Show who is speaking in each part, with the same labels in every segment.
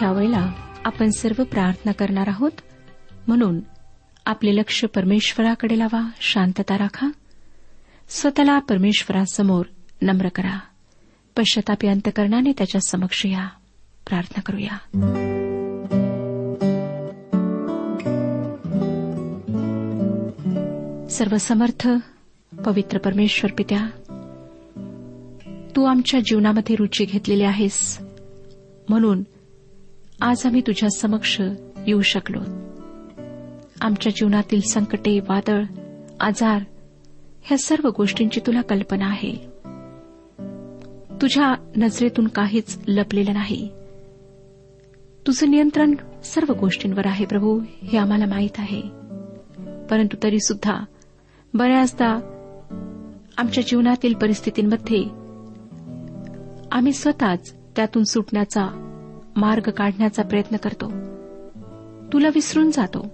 Speaker 1: ह्या वेळेला आपण सर्व प्रार्थना करणार आहोत. म्हणून आपले लक्ष परमेश्वराकडे लावा शांतता राखा. स्वतःला परमेश्वरासमोर नम्र करा. पश्चातापी अंतकरणाने त्याच्या समक्ष या. प्रार्थना करूया. सर्वसमर्थ पवित्र परमेश्वर पित्या तू आमच्या जीवनामध्ये रुची घेतलेली आहेस. म्हणून आज आम्ही तुझ्या समक्ष येऊ शकलो. आमच्या जीवनातील संकटे वादळ आजार ह्या सर्व गोष्टींची तुला कल्पना आहे. तुझ्या नजरेतून काहीच लपलेलं नाही. तुझं नियंत्रण सर्व गोष्टींवर आहे प्रभू हे आम्हाला माहीत आहे. परंतु तरी सुद्धा बऱ्याचदा आमच्या जीवनातील परिस्थितींमध्ये आम्ही स्वतःच त्यातून सुटण्याचा मार्ग काढण्याचा प्रयत्न करतो. तुला विसरून जातो.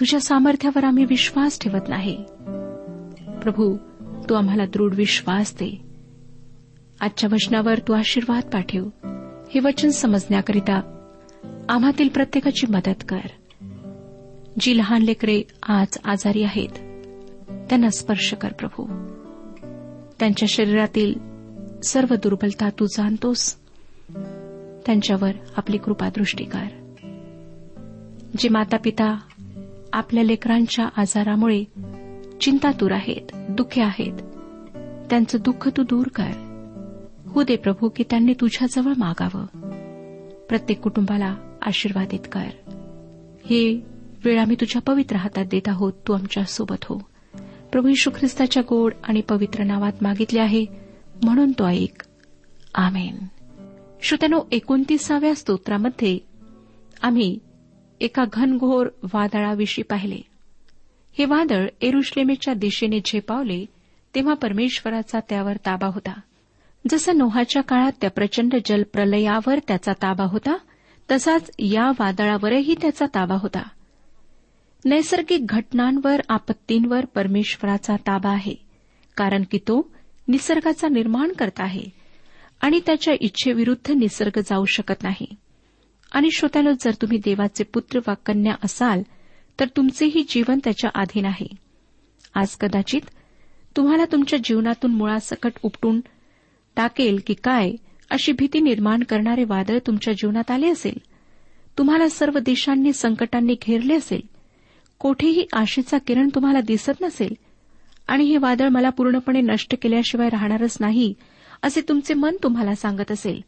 Speaker 1: तुझ्या सामर्थ्यावर आम्ही विश्वास ठेवत नाही. प्रभू तू आम्हाला दृढ विश्वास दे. आजच्या वचनावर तू आशीर्वाद पाठव. हे वचन समजण्याकरिता आम्हातील प्रत्येकाची मदत कर. जी लहान लेकरे आज आजारी आहेत त्यांना स्पर्श कर प्रभू. त्यांच्या शरीरातील सर्व दुर्बलता तू जाणतोस. त्यांच्यावर आपली कृपादृष्टी कर जे माता पिता आपल्या लेकरांच्या आजारामुळे चिंतातूर आहेत दुःखी आहेत त्यांचं दुःख तू दूर कर. हो दे प्रभू की त्यांनी तुझ्याजवळ मागावं. प्रत्येक कुटुंबाला आशीर्वादित कर. हे वेळ आम्ही तुझ्या पवित्र हातात देत आहोत तू आमच्यासोबत हो. प्रभू यशू ख्रिस्ताच्या गोड आणि पवित्र नावात मागितले आहे म्हणून तो ऐक. आमेन. श्रोत्यानो एकोणतीसाव्या स्तोत्रामध्ये आम्ही एका घनघोर वादळाविषयी पाहिले. हे वादळ एरुश्लेमेच्या दिशेने झेपावले तेव्हा परमेश्वराचा त्यावर ताबा होता. जसं नोहाच्या काळात त्या प्रचंड जलप्रलयावर त्याचा ताबा होता तसाच या वादळावरही त्याचा ताबा होता. नैसर्गिक घटनांवर आपत्तींवर परमेश्वराचा ताबा आहे कारण की तो निसर्गाचा निर्माण करत आहे. आणि त्याच्या इच्छेविरुद्ध निसर्ग जाऊ शकत नाही. आणि श्रोत्यानो जर तुम्ही देवाचे पुत्र वा कन्या असाल तर तुमचेही जीवन त्याच्या अधीन आहे. आज कदाचित तुम्हाला तुमच्या जीवनातून मुळासकट उपटून टाकेल की काय अशी भीती निर्माण करणारे वादळ तुमच्या जीवनात आले असेल? तुम्हाला सर्व दिशांनी संकटांनी घेरले असेल? कोठेही आशेचा किरण तुम्हाला दिसत नसेल? आणि हे वादळ मला पूर्णपणे नष्ट केल्याशिवाय राहणारच नाही असे तुमचे मन तुम्हाला सांगत असेल.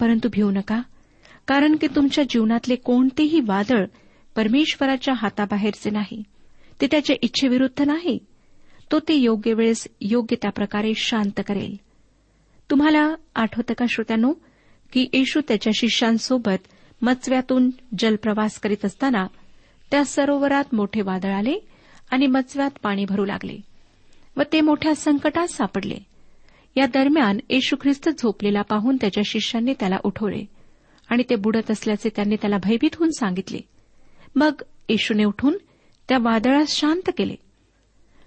Speaker 1: परंतु भिवू नका कारण की तुमच्या जीवनातले कोणतेही वादळ परमेश्वराच्या हाताबाहेरचे नाही. ते त्याच्या इच्छेविरुद्ध नाही. तो ते योग्य वेळेस योग्य त्या प्रकारे शांत करेल. तुम्हाला आठवतं का श्रोत्यानो की येशू त्याच्या शिष्यांसोबत मचव्यातून जलप्रवास करीत असताना त्या सरोवरात मोठे वादळ आले आणि मचव्यात पाणी भरू लागले व ते मोठ्या संकटात सापडले. या दरम्यान येशू ख्रिस्त झोपलेला पाहून त्याच्या शिष्यांनी त्याला उठवले आणि ते बुडत असल्याचे त्यांनी त्याला भयभीत होऊन सांगितले. मग येशूने उठून त्या वादळास शांत केले.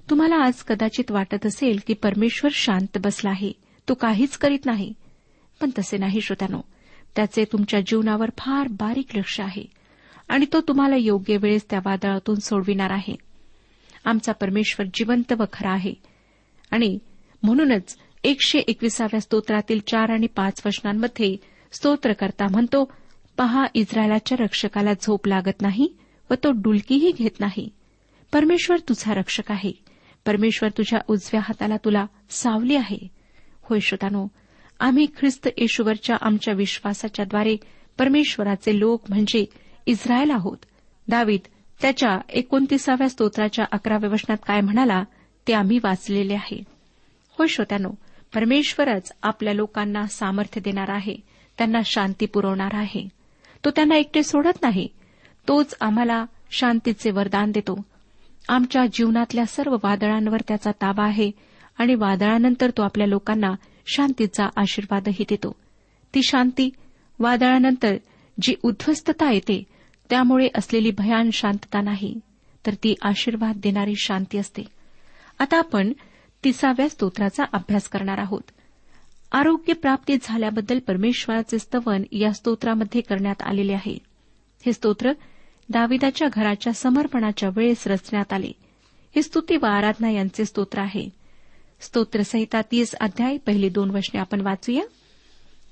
Speaker 1: तुम्हाला आज कदाचित वाटत असेल की परमेश्वर शांत बसला आहे. तो काहीच करीत नाही. पण तसे नाही श्रोत्यानो. त्याचे तुमच्या जीवनावर फार बारीक लक्ष आहे आणि तो तुम्हाला योग्य वेळेस त्या वादळातून सोडविणार आहे. आमचा परमेश्वर जिवंत व खरा आहे. आणि म्हणूनच एकशे एकविसाव्या स्तोत्रातील चार आणि पाच वचनांमध्ये स्तोत्रकर्ता म्हणतो पहा इस्रायलाच्या रक्षकाला झोप लागत नाही व तो डुलकीही घेत नाही. परमेश्वर तुझा रक्षक आहे. परमेश्वर तुझ्या उजव्या हाताला तुला सावली आहे. होय श्रोतानो आम्ही ख्रिस्त येशूवरच्या आमच्या विश्वासाच्याद्वारे परमेश्वराचे लोक म्हणजे इस्रायल आहोत. दावीद त्याच्या एकोणतीसाव्या स्तोत्राच्या अकराव्या वचनात काय म्हणाला ते आम्ही वाचलेले आहे. होय श्रोत्यानो परमेश्वरच आपल्या लोकांना सामर्थ्य देणार आहे त्यांना शांती पुरवणार आहे. तो त्यांना एकटे सोडत नाही तोच आम्हाला शांतीचे वरदान देतो. आमच्या जीवनातल्या सर्व वादळांवर त्याचा ताबा आहे आणि वादळानंतर तो आपल्या लोकांना शांतीचा आशीर्वादही देतो. ती शांती वादळानंतर जी उद्ध्वस्तता येते त्यामुळे असलेली भयान शांतता नाही तर ती आशीर्वाद देणारी शांती असते. आता आपण तिसाव्या स्तोत्राचा अभ्यास करणार आहोत. आरोग्य प्राप्ती झाल्याबद्दल परमेश्वराचे स्तवन या स्तोत्रामध्ये करण्यात आलेले आहे. हे स्तोत्र दाविदाच्या घराच्या समर्पणाच्या वेळेस रचण्यात आले. हे स्तुती व आराधना यांचे स्तोत्र आहे. स्तोत्रसहिता तीस अध्याय पहिली दोन वचने आपण वाचूया.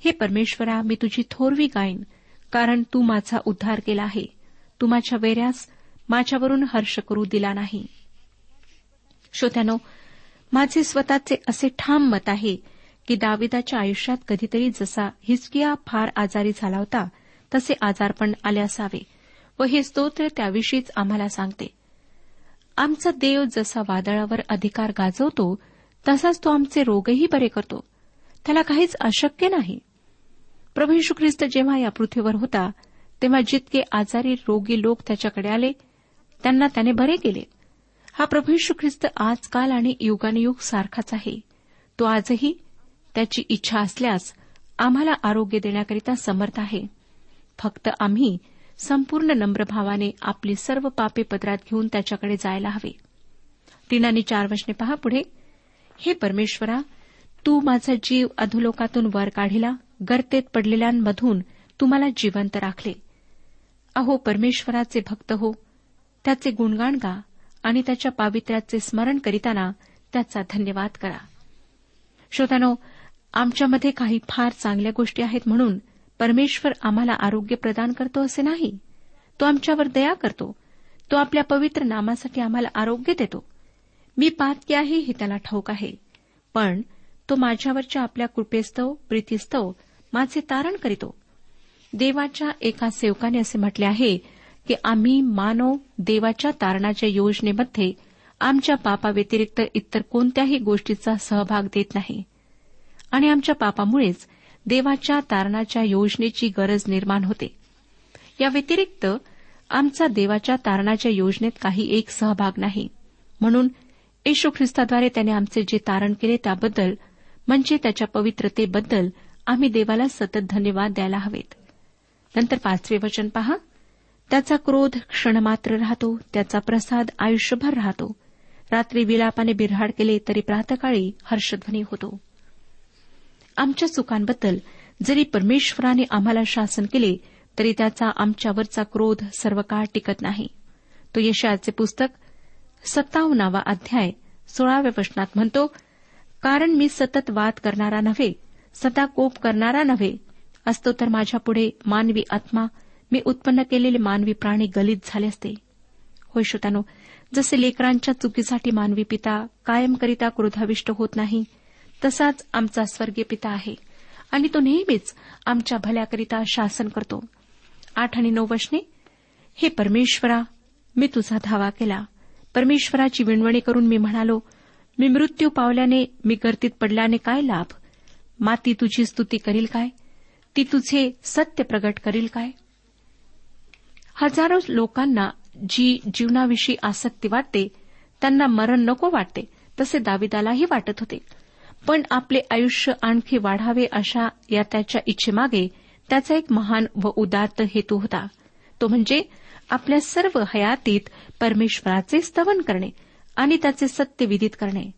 Speaker 1: हे परमेश्वरा मी तुझी थोरवी गायन कारण तू माझा उद्धार केला आहे. तू माझ्या वेऱ्यास माझ्यावरून हर्ष करू दिला नाही. श्रोत्यानो माझे स्वतःचे असे ठाम मत आहे की दाविदाच्या आयुष्यात कधीतरी जसा हिचकिया फार आजारी झाला होता तसे आजारपण आले असावे व हे स्तोत्र त्याविषयीच आम्हाला सांगते. आमचा देव जसा वादळावर अधिकार गाजवतो तसाच तो आमचे रोगही बरे करतो. त्याला काहीच अशक्य नाही. प्रभू यशू ख्रिस्त जेव्हा या पृथ्वीवर होता तेव्हा जितके आजारी रोगी लोक त्याच्याकडे आले त्यांना त्याने बरे केले. हा प्रभू यशू ख्रिस्त आजकाल आणि युगानुयुग सारखाच आहे. तो आजही त्याची इच्छा असल्यास आम्हाला आरोग्य देण्याकरिता समर्थ आहे. फक्त आम्ही संपूर्ण नम्रभावाने आपली सर्व पापे पदरात घेऊन त्याच्याकडे जायला हवे. तीन आणि चार वचने पहा पुढे. हे परमेश्वरा तू माझा जीव अधोलोकातून वर काढिला गर्तेत पडलेल्यांमधून तू मला जिवंत राखले. अहो परमेश्वराचे भक्त हो त्याचे गुणगाण गा. आणि त्याच्या पावित्र्याचे स्मरण करीताना त्याचा धन्यवाद करा. श्रोतानो आमच्यामध्ये काही फार चांगल्या गोष्टी आहेत म्हणून परमेश्वर आम्हाला आरोग्य प्रदान करतो असे नाही. तो आमच्यावर दया करतो. तो आपल्या पवित्र नामासाठी आम्हाला आरोग्य देतो. मी पातकी आहे हे त्याला ठाऊक आहे. पण तो माझ्यावरच्या आपल्या कृपेस्तव प्रीतीस्तव माझे तारण करीतो. देवाच्या एका सेवकाने असे म्हटले आहे की आम्ही मानव देवाच्या तारणाच्या योजनेमध्ये आमच्या पापाव्यतिरिक्त इतर कोणत्याही गोष्टीचा सहभाग देत नाही. आणि आमच्या पापामुळेच देवाच्या तारणाच्या योजनेची गरज निर्माण होते. या व्यतिरिक्त आमचा देवाच्या तारणाच्या योजनेत काही एक सहभाग नाही. म्हणून येशू ख्रिस्ताद्वारे त्याने आमचे जे तारण केले त्याबद्दल म्हणजे त्याच्या पवित्रतेबद्दल आम्ही देवाला सतत धन्यवाद द्यायला हवेत. नंतर पाचवे वचन पहा. त्याचा क्रोध क्षणमात्र राहतो त्याचा प्रसाद आयुष्यभर राहतो. रात्री विलापाने बिरहाड केले तरी प्रातकाळी हर्षध्वनी होतो. आमच्या चुकांबद्दल जरी परमेश्वराने आम्हाला शासन केले तरी त्याचा आमच्यावरचा क्रोध सर्व काळ टिकत नाही. तो यशाचे पुस्तक सत्तावनावा अध्याय सोळाव्या वचनात म्हणतो कारण मी सतत वाद करणारा नव्हे सदा कोप करणारा नव्हे असतो तर माझ्यापुढे मानवी आत्मा मी उत्पन्न केलेले मानवी प्राणी गलित झाले असते. होय श्रोतानो जसे लेकरांच्या चुकीसाठी मानवी पिता कायमकरिता क्रोधाविष्ट होत नाही तसाच आमचा स्वर्गीय पिता आहे आणि तो नेहमीच आमच्या भल्याकरिता शासन करतो. आठ आणि नऊ वशने हे परमेश्वरा मी तुझा धावा केला. परमेश्वराची विणवणी करून मी म्हणालो मी मृत्यू पावल्याने मी गर्दीत पडल्याने काय लाभ? माती तुझी स्तुती करील काय? ती तुझे सत्य प्रगट करील काय? हजारो लोकांना जी जीवनाविषयी आसक्ती वाटते त्यांना मरण नको वाटते तसे दाविदालाही वाटत होते. पण आपले आयुष्य आणखी वाढावे अशा या त्याच्या इच्छेमागे त्याचा एक महान व उदात्त हेतू होता. तो म्हणजे आपल्या सर्व हयातीत परमेश्वराचे स्तवन करणे आणि त्याचे सत्य विदित करणे.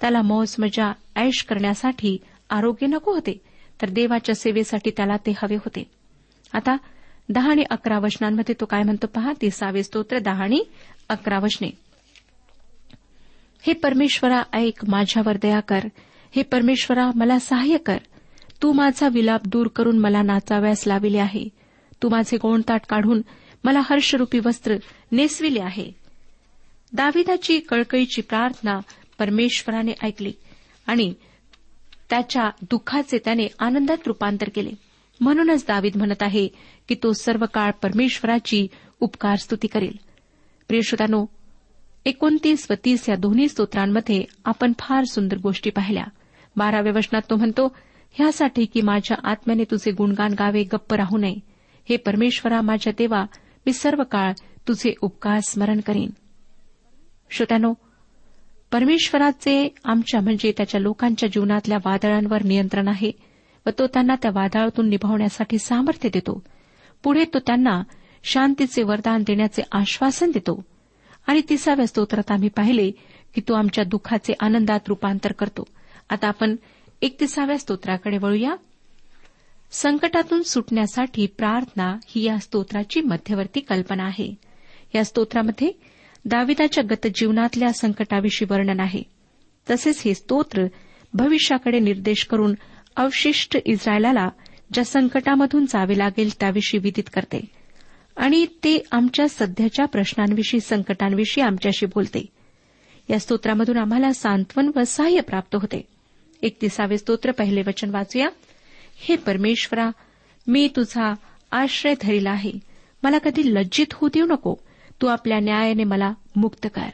Speaker 1: त्याला मौज मजा ऐश करण्यासाठी आरोग्य नको होते तर देवाच्या सेवेसाठी त्याला ते हवे होते. आता दहा आणि अकरा वचनांमध्ये तो काय म्हणतो पहा? तिसावे स्तोत्र दहा आणि अकरा वचने. हे परमेश्वरा ऐक माझ्यावर दया कर. हे परमेश्वरा मला सहाय्य कर. तू माझा विलाप दूर करून मला नाचाव्यास लाविले आहे. तू माझे गोंडताट काढून मला हर्षरूपी वस्त्र नेसविले आहे. दाविदाची कळकळीची प्रार्थना परमेश्वराने ऐकली आणि त्याच्या दुःखाचे त्याने आनंदात रूपांतर केले. म्हणूनच दावीद म्हणत आहे की तो सर्व काळ परमेश्वराची उपकार स्तुती करेल. प्रियश्रोतानो एकोणतीस व तीस या दोन्ही स्तोत्रांमध्ये आपण फार सुंदर गोष्टी पाहिल्या. बाराव्या वचनात तो म्हणतो ह्यासाठी की माझ्या आत्म्याने तुझे गुणगान गावे गप्प राहू नये. हे परमेश्वरा माझ्या देवा मी सर्व काळ तुझे उपकार स्मरण करीन. श्रोत्यानो परमेश्वराचे आमच्या म्हणजे त्याच्या लोकांच्या जीवनातल्या वादळांवर नियंत्रण आहे व तो त्यांना त्या वादळातून निभावण्यासाठी सामर्थ्य देतो. पुढे तो त्यांना शांतीचे वरदान देण्याचे आश्वासन देतो. आणि तिसाव्या स्तोत्रात आम्ही पाहिले की तो आमच्या दुःखाचे आनंदात रूपांतर करतो. आता आपण एकतिसाव्या स्तोत्राकडे वळूया. संकटातून सुटण्यासाठी प्रार्थना ही या स्तोत्राची मध्यवर्ती कल्पना आहे. या स्तोत्रामध्ये दाविदाच्या गतजीवनातल्या संकटाविषयी वर्णन आहे. तसेच हे स्तोत्र भविष्याकडे निर्देश करून अवशिष्ट इस्रायलाला ज्या संकटामधून जावे लागेल त्याविषयी विदित करते. आणि ते आमच्या सध्याच्या प्रश्नांविषयी संकटांविषयी आमच्याशी बोलते. या स्तोत्रामधून आम्हाला सांत्वन व सहाय्य प्राप्त होते. एकतिसावे स्तोत्र पहिले वचन वाचूया. हे परमेश्वरा मी तुझा आश्रय धरीला आहे. मला कधी लज्जित होऊ देऊ नको. तू आपल्या न्यायाने मला मुक्त कर.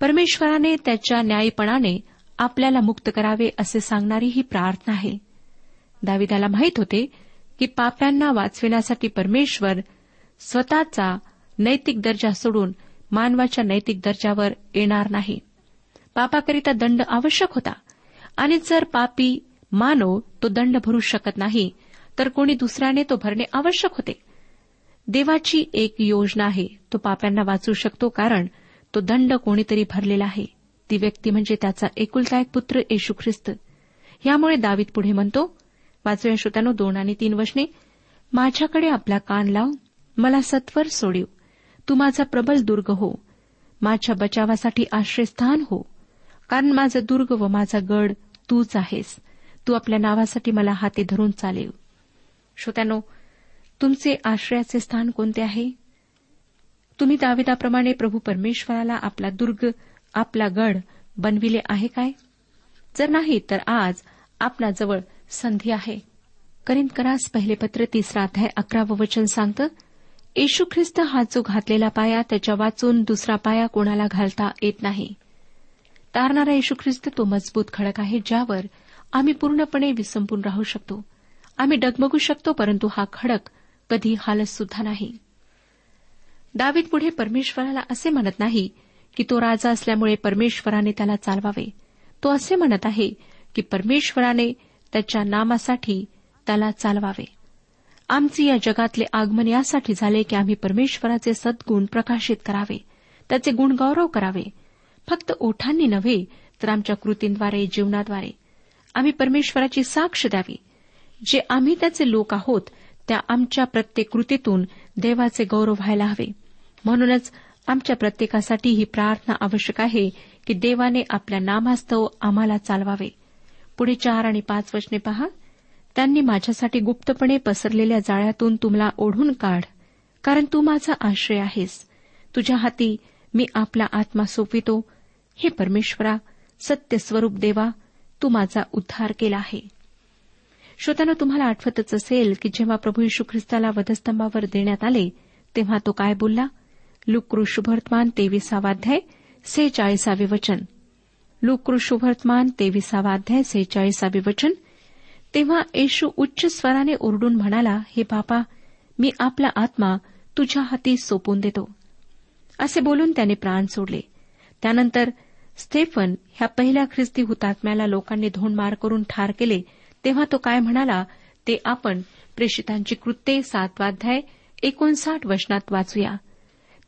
Speaker 1: परमेश्वराने त्याच्या न्यायीपणाने आपल्याला मुक्त करावे असे सांगणारी ही प्रार्थना आहे. दाविदाला माहीत होते की पाप्यांना वाचविण्यासाठी परमेश्वर स्वतःचा नैतिक दर्जा सोडून मानवाच्या नैतिक दर्जावर येणार नाही. पापाकरिता दंड आवश्यक होता. आणि जर पापी मानव तो दंड भरू शकत नाही तर कोणी दुसऱ्याने तो भरणे आवश्यक होते. देवाची एक योजना आहे तो पाप्यांना वाचू शकतो कारण तो दंड कोणीतरी भरलेला आहे. ती व्यक्ती म्हणजे त्याचा एकुलता एक पुत्र येशू ख्रिस्त. यामुळे दावीद पुढे म्हणतो वाचूया श्रोत्यानो दोन आणि तीन वचने. माझ्याकडे आपला कान लाव मला सत्वर सोडीव. तू माझा प्रबल दुर्ग हो. माझ्या बचावासाठी आश्रयस्थान हो. कारण माझं दुर्ग व माझा गड तूच आहेस. तू आपल्या नावासाठी मला हाती धरून चालेव. श्रोत्यानो तुमचे आश्रयाचे स्थान कोणते आहे? तुम्ही दाविदाप्रमाणे प्रभू परमेश्वराला आपला दुर्ग आपला गड बनविले आहे काय? जर नाही तर आज आपणाजवळ संधी आहे. करिंदकरास पहिले पत्र तिसरा अध्याय अकरावं वचन सांगतं येशू ख्रिस्त हा जो घातलेला पाया त्याच्या वाचून दुसरा पाया कोणाला घालता येत नाही. तारणारा येशू ख्रिस्त तो मजबूत खडक आहे ज्यावर आम्ही पूर्णपणे विसंपून राहू शकतो. आम्ही डगमगू शकतो परंतु हा खडक कधी हालत सुद्धा नाही. दावीद पुढे परमेश्वराला असे म्हणत नाही की तो राजा असल्यामुळे परमेश्वराने त्याला चालवावे. तो असे म्हणत आहे की परमेश्वराने त्याच्या नामासाठी त्याला चालवावे. आमचे या जगातले आगमन यासाठी झाले की आम्ही परमेश्वराचे सद्गुण प्रकाशित करावे त्याचे गुणगौरव करावे. फक्त ओठांनी नव्हे तर आमच्या कृतींद्वारे जीवनाद्वारे आम्ही परमेश्वराची साक्ष द्यावी. जे आम्ही त्याचे लोक आहोत त्या आमच्या प्रत्येक कृतीतून देवाचे गौरव व्हायला हवे. म्हणूनच आमच्या प्रत्येकासाठी ही प्रार्थना आवश्यक आहे की देवाने आपल्या नामास्तव आम्हाला चालवावे. पुढे चार आणि पाच वचने पहा. त्यांनी माझ्यासाठी गुप्तपणे पसरलेल्या जाळ्यातून तुम्हाला ओढून काढ कारण तू माझा आश्रय आहेस. तुझ्या हाती मी आपला आत्मा सोपितो. हे परमेश्वरा सत्य स्वरूप देवा तू माझा उद्धार केला आहे. श्रोत्यानं तुम्हाला आठवतच असेल की जेव्हा प्रभू यशू ख्रिस्ताला वधस्तंभावर देण्यात आले तेव्हा तो काय बोलला? लुक्रू शुभवर्तमान तेविसावाध्याय सेचाळीसावे वचन. लुक्रू तेविसावा अध्याय सेहेचाळीसावे वचन तेव्हा येशू उच्च स्वराने ओरडून म्हणाला हे बापा मी आपला आत्मा तुझ्या हाती सोपून देतो. असे बोलून त्याने प्राण सोडले. त्यानंतर स्टेफन ह्या पहिल्या ख्रिस्ती हुतात्म्याला लोकांनी धोंडमार करून ठार केले तेव्हा तो काय म्हणाला ते आपण प्रेषितांची कृत्ये सातवाध्याय एकोणसाठ वचनात वाचूया.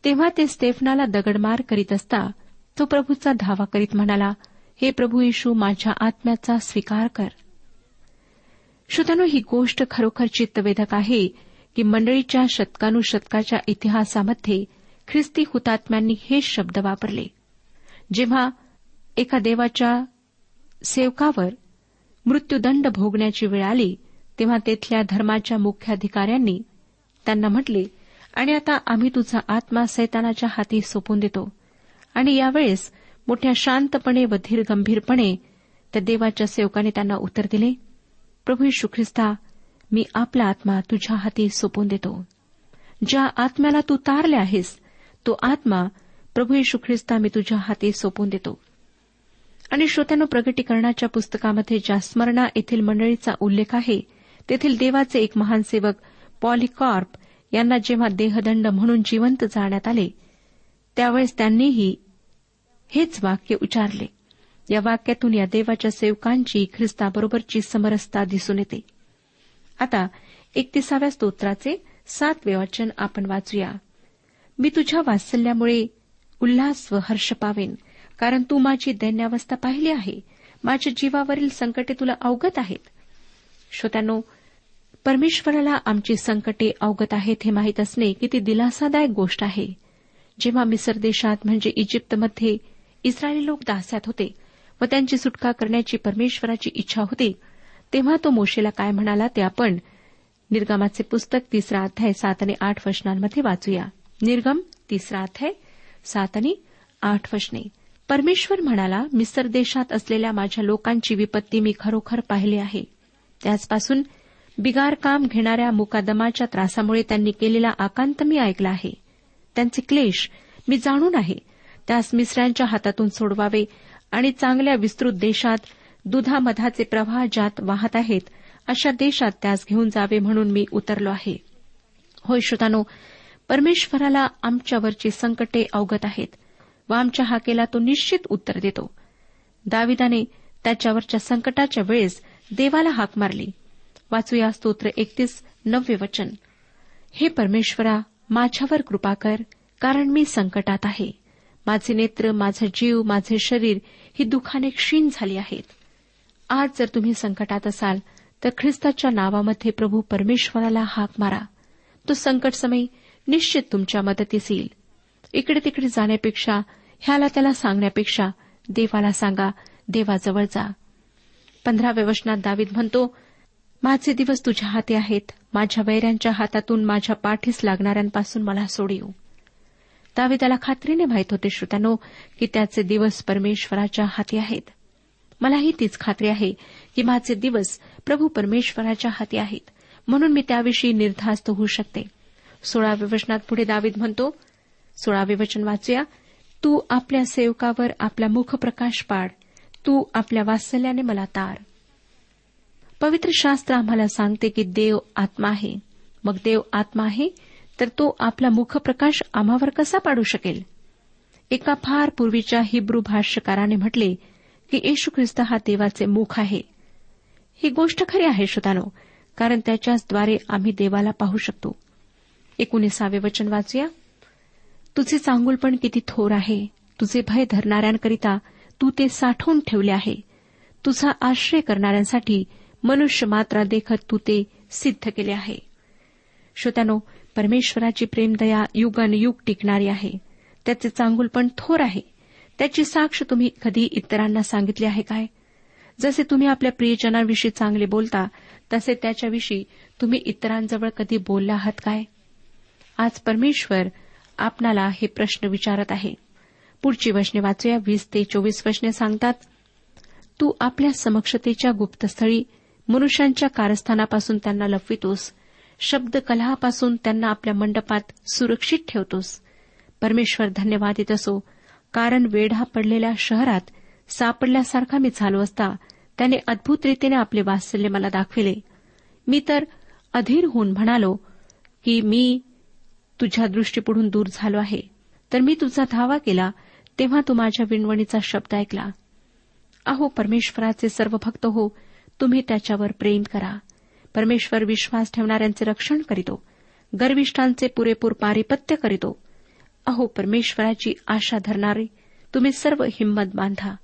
Speaker 1: तेव्हा ते स्टेफनाला दगडमार करीत असता तो प्रभूचा धावा करीत म्हणाला हे प्रभू येशू माझ्या आत्म्याचा स्वीकार कर. श्रोत्यानो ही गोष्ट खरोखर चित्तवेधक आहे की मंडळीच्या शतकानुशतकाच्या इतिहासामध्ये ख्रिस्ती हुतात्म्यांनी हे शब्द वापरले. जेव्हा एका देवाच्या सेवकावर मृत्यूदंड भोगण्याची वेळ आली तेव्हा तेथल्या धर्माच्या मुख्याधिकाऱ्यांनी त्यांना म्हटले आणि आता आम्ही तुझा आत्मा सैतानाच्या हाती सोपून देतो. आणि यावेळेस मोठ्या शांतपणे व धीरगंभीरपणे त्या देवाच्या सेवकाने त्यांना उत्तर दिले प्रभू यशू ख्रिस्ता मी आपला आत्मा तुझ्या हाती सोपून देतो. ज्या आत्म्याला तू तारले आहेस तो आत्मा प्रभू यशू ख्रिस्ता मी तुझ्या हाती सोपून देतो. आणि श्रोत्यानं प्रगटीकरणाच्या पुस्तकामध्ये ज्या स्मरणा येथील मंडळीचा उल्लेख आहे तेथील देवाचे एक महान सेवक पॉलिकॉर्प यांना जेव्हा देहदंड म्हणून जिवंत जाण्यात आले त्यावेळेस त्यांनीही हेच वाक्य उच्चारले. या वाक्यातून या देवाच्या सेवकांची ख्रिस्ताबरोबरची समरसता दिसून येते. आता एकतीसाव्या स्तोत्राचे सातवे वचन आपण वाचूया. मी तुझ्या वात्सल्यामुळे उल्हास व हर्ष पावेन कारण तू माझी दैन्यावस्था पाहिली आहे. माझ्या जीवावरील संकटे तुला अवगत आहेत. श्रोत्यानो परमेश्वराला आमची संकटे अवगत आहेत हे माहीत असणे किती दिलासादायक गोष्ट आहे. जेव्हा मिसर देशात म्हणजे इजिप्तमध्ये इस्रायली लोक दास्यात होते व त्यांची सुटका करण्याची परमेश्वराची इच्छा होती. तेव्हा तो मोशेला काय म्हणाला ते आपण निर्गमाचे पुस्तक तिसरा अध्याय सात आणि आठ वचनांमध्ये वाचूया. निर्गम तिसरा अध्याय सात आणि आठ वचने. परमेश्वर म्हणाला मिसर देशात असलेल्या माझ्या लोकांची विपत्ती मी खरोखर पाहिली आहे. त्याचपासून बिगार काम घेणाऱ्या मुकादमाच्या त्रासामुळे त्यांनी केलेला आकांत मी ऐकला आहे. त्यांचे क्लेश मी जाणून आहे. त्यास मिसऱ्यांच्या हातातून सोडवावे आणि चांगल्या विस्तृत देशात दुधामधाचे प्रवाह ज्यात वाहत आहेत अशा देशात त्यास घेऊन जावे म्हणून मी उतरलो आहे. होय श्रोतानो परमेश्वराला आमच्यावरची संकटे अवगत आहेत. व आमच्या हाकेला तो निश्चित उत्तर देतो. दाविदाने त्याच्यावरच्या संकटाच्या वेळेस देवाला हाक मारली. वाचूया स्तोत्र एकतीस नववे वचन. हे परमेश्वरा माझ्यावर कृपा कर कारण मी संकटात आहे. माझे नेत्र माझा जीव माझे शरीर ही दुखाने क्षीण झाली आहेत. आज जर तुम्ही संकटात असाल तर ख्रिस्ताच्या नावामध्ये प्रभू परमेश्वराला हाक मारा. तो संकट समय निश्चित तुमच्या मदतीस येईल. इकडे तिकडे जाण्यापेक्षा ह्याला त्याला सांगण्यापेक्षा देवाला सांगा देवाजवळ जा. पंधराव्या वचनात दावीद म्हणतो माझे दिवस तुझ्या हाती आहेत. माझ्या वैऱ्यांच्या हातातून माझ्या पाठीस लागणाऱ्यांपासून मला सोडिव. दावेदाला खात्रीने माहीत होते श्रोत्यानो की त्याचे दिवस परमेश्वराच्या हाती आहेत. मलाही तीच खात्री आहे की माझे दिवस प्रभू परमेश्वराच्या हाती आहेत. म्हणून मी त्याविषयी निर्धास्त होऊ शकते. सोळाव्या वचनात पुढे दावीद म्हणतो सोळावे वचन वाचूया. तू आपल्या सेवकावर आपला मुख प्रकाश पाड. तू आपल्या वात्सल्याने मला तार. पवित्र शास्त्र आम्हाला सांगते की देव आत्मा आहे. मग देव आत्मा आहे तर तो आपला मुखप्रकाश आम्हावर कसा पाडू शकेल? एका फार पूर्वीच्या हिब्रू भाष्यकाराने म्हटले की येशू ख्रिस्त हा देवाचे मुख आहे. ही गोष्ट खरी आहे श्रोतानो कारण त्याच्याचद्वारे आम्ही देवाला पाहू शकतो. एकोणीसावे वचन वाचूया. तुझे चांगुलपण किती थोर आहे. तुझे भय धरणाऱ्यांकरिता तू ते साठवून ठेवले आहे. तुझा आश्रय करणाऱ्यांसाठी मनुष्य मात्रा देखत तू ते सिद्ध केले आहे. श्रोत्यानो परमेश्वराची प्रेमदया युगानुयुग टिकणारी आहे. त्याचे चांगुलपण थोर आहे. त्याची साक्ष तुम्ही कधी इतरांना सांगितली आहे काय? जसे तुम्ही आपल्या प्रियजनांविषयी चांगले बोलता तसे त्याच्याविषयी तुम्ही इतरांजवळ कधी बोलला आहात काय? आज परमेश्वर आपणाला हे प्रश्न विचारत आहे. पुढची वचने वाचूया वीस ते चोवीस वचने सांगतात तू आपल्या समक्षतेच्या गुप्तस्थळी मनुष्यांच्या कारस्थानापासून त्यांना लपवितोस. शब्दकलहापासून त्यांना आपल्या मंडपात सुरक्षित ठेवतोस. परमेश्वर धन्यवाद येत असो. कारण वेढा पडलेल्या शहरात सापडल्यासारखा मी झालो असता त्याने अद्भूत रीतीने आपले वात्सल्य मला दाखविले. मी तर अधीर होऊन म्हणालो की मी तुझ्या दृष्टीपुढून दूर झालो आहे. तर मी तुझा धावा केला तेव्हा तू माझ्या विणवणीचा शब्द ऐकला. अहो परमेश्वराचे सर्व भक्त हो तुम्ही त्याच्यावर प्रेम करा. परमेश्वर विश्वास ठेवणाऱ्यांचे रक्षण करीतो. गर्विष्ठांचे पुरेपूर पारिपत्य करीतो. अहो परमेश्वराची आशा धरणारे तुम्ही सर्व हिंमत बांधा.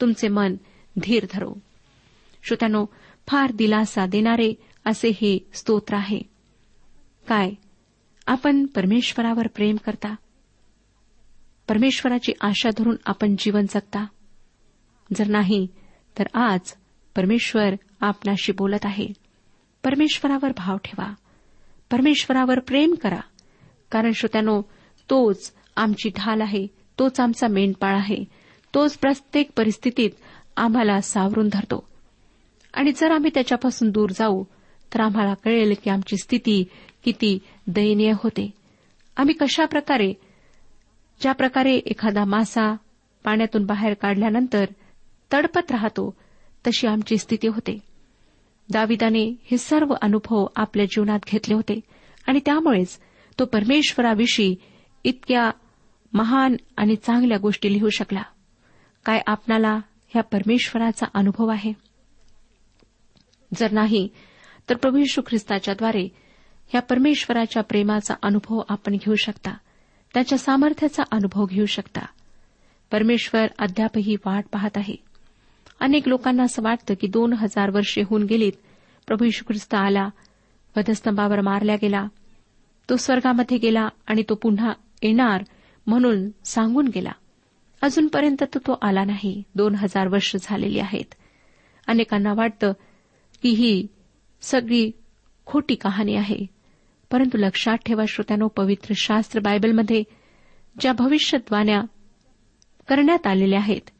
Speaker 1: तुमचे मन धीर धरो. श्रोत्यानो फार दिलासा देणारे असे हे स्तोत्र आहे. काय? आपण परमेश्वरावर प्रेम करता? परमेश्वराची आशा धरून आपण जीवन जगता? जर नाही तर आज परमेश्वर आपणाशी बोलत आहे. परमेश्वरावर भाव ठेवा. परमेश्वरावर प्रेम करा. कारण श्रोत्यानो तोच आमची ढाल आहे तोच आमचा मेंढपाळ आहे तोच प्रत्येक परिस्थितीत आम्हाला सावरून धरतो. आणि जर आम्ही त्याच्यापासून दूर जाऊ तर आम्हाला कळेल की आमची स्थिती किती दयनीय होते. आम्ही कशा प्रकारे ज्या प्रकारे एखादा मासा पाण्यातून बाहेर काढल्यानंतर तडपत राहतो तशी आमची स्थिती होते. दाविदाने हे सर्व अनुभव आपल्या जीवनात घेतले होते. आणि त्यामुळेच तो परमेश्वराविषयी इतक्या महान आणि चांगल्या गोष्टी लिहू शकला. काय आपणाला ह्या परमेश्वराचा अनुभव आहे? जर नाही तर प्रभू यशू ख्रिस्ताच्याद्वारे ह्या परमेश्वराच्या प्रेमाचा अनुभव आपण घेऊ शकता. त्याच्या सामर्थ्याचा अनुभव घेऊ शकता. परमेश्वर अद्यापही वाट पाहत आहे. अनेक लोकांना असं वाटतं की दोन हजार वर्षे होऊन गेलीत. प्रभू यशू ख्रिस्त आला. वधस्तंभावर मारला गेला. तो स्वर्गामध्ये गेला आणि तो पुन्हा येणार म्हणून सांगून गेला. अजूनपर्यंत तर तो आला नाही. दोन हजार वर्ष झालेली आहेत. अनेकांना वाटतं की ही सगळी खोटी कहाणी आहे. परंतु लक्षात ठेवा श्रोत्यानो पवित्र शास्त्र बायबलमध्ये ज्या भविष्यद्वाण्या करण्यात आलेल्या आहेत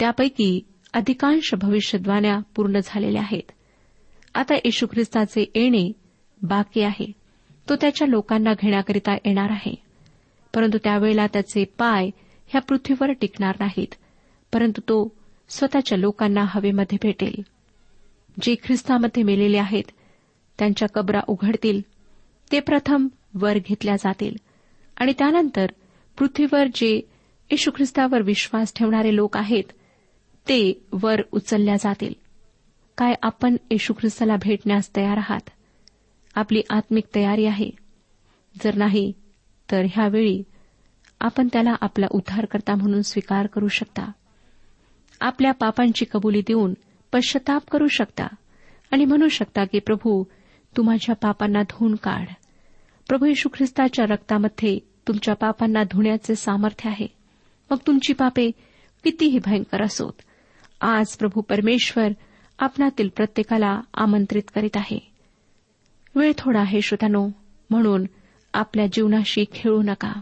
Speaker 1: त्यापैकी अधिकांश भविष्यद्वाण्या पूर्ण झालेल्या आहेत. आता येशू ख्रिस्ताचे येणे बाकी आहे. तो त्याच्या लोकांना घेण्याकरिता येणार आहे. परंतु त्यावेळेला त्याचे पाय ह्या पृथ्वीवर टिकणार नाहीत परंतु तो स्वतःच्या लोकांना हवेमध्ये भेटेल. जे ख्रिस्तामध्ये मेलेले आहेत त्यांच्या कबरा उघडतील ते प्रथम वर घेतल्या जातील. आणि त्यानंतर पृथ्वीवर जे येशू ख्रिस्तावर विश्वास ठेवणारे लोक आहेत ते वर उचलल्या जातील. काय आपण येशू ख्रिस्ताला भेटण्यास तयार आहात? आपली आत्मिक तयारी आहे. जर नाही तर ह्यावेळी आपण त्याला आपला उद्धारकर्ता म्हणून स्वीकार करू शकता. आपल्या पापांची कबुली देऊन पश्चाताप करू शकता आणि म्हणू शकता की प्रभू तू माझ्या पापांना धुवून काढ. प्रभू येशू ख्रिस्ताच्या रक्तामध्ये तुमच्या पापांना धुण्याचे सामर्थ्य आहे. मग तुमची पापे कितीही भयंकर असोत आज प्रभू परमेश्वर आपणातील प्रत्येकाला आमंत्रित करीत आहे. वेळ थोडा आहे श्रोतानो म्हणून आपल्या जीवनाशी खेळू नका.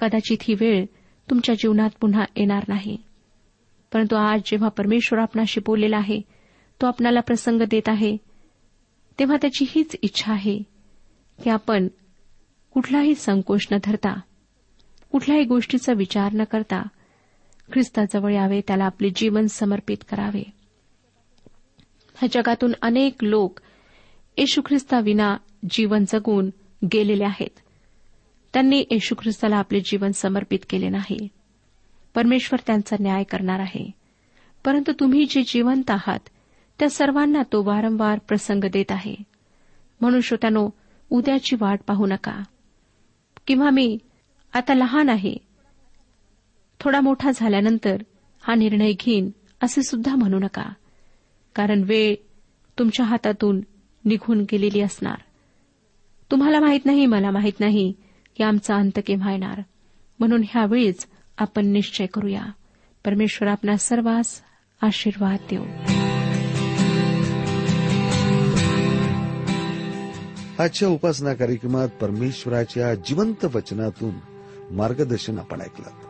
Speaker 1: कदाचित ही वेळ तुमच्या जीवनात पुन्हा येणार नाही. परंतु आज जेव्हा परमेश्वर आपणाशी बोललेला आहे तो आपणाला प्रसंग देत आहे तेव्हा त्याची हीच इच्छा आहे की आपण कुठलाही संकोच न धरता कुठल्याही गोष्टीचा विचार न करता ख्रिस्ताजवळ यावे त्याला आपले जीवन समर्पित करावे. ह्या जगातून अनेक लोक येशू ख्रिस्ताविना जीवन जगून गेलेले आहेत. त्यांनी येशू ख्रिस्ताला आपले जीवन समर्पित केले नाही. परमेश्वर त्यांचा न्याय करणार आहे. परंतु तुम्ही जे जिवंत आहात त्या सर्वांना तो वारंवार प्रसंग देत आहे. म्हणून श्रोत्यानो उद्याची वाट पाहू नका. किंवा मी आता लहान आहे थोडा मोठा झाल्यानंतर हा निर्णय घेईन असे सुद्धा म्हणू नका. कारण वेळ तुमच्या हातातून निघून गेलेली असणार. तुम्हाला माहीत नाही मला माहीत नाही की आमचा अंत केव्हा येणार. म्हणून ह्यावेळीच आपण निश्चय करूया. परमेश्वर आपणा सर्वांस आशीर्वाद देऊ.
Speaker 2: आजच्या उपासना कार्यक्रमात परमेश्वराच्या जिवंत वचनातून मार्गदर्शन आपण ऐकलं.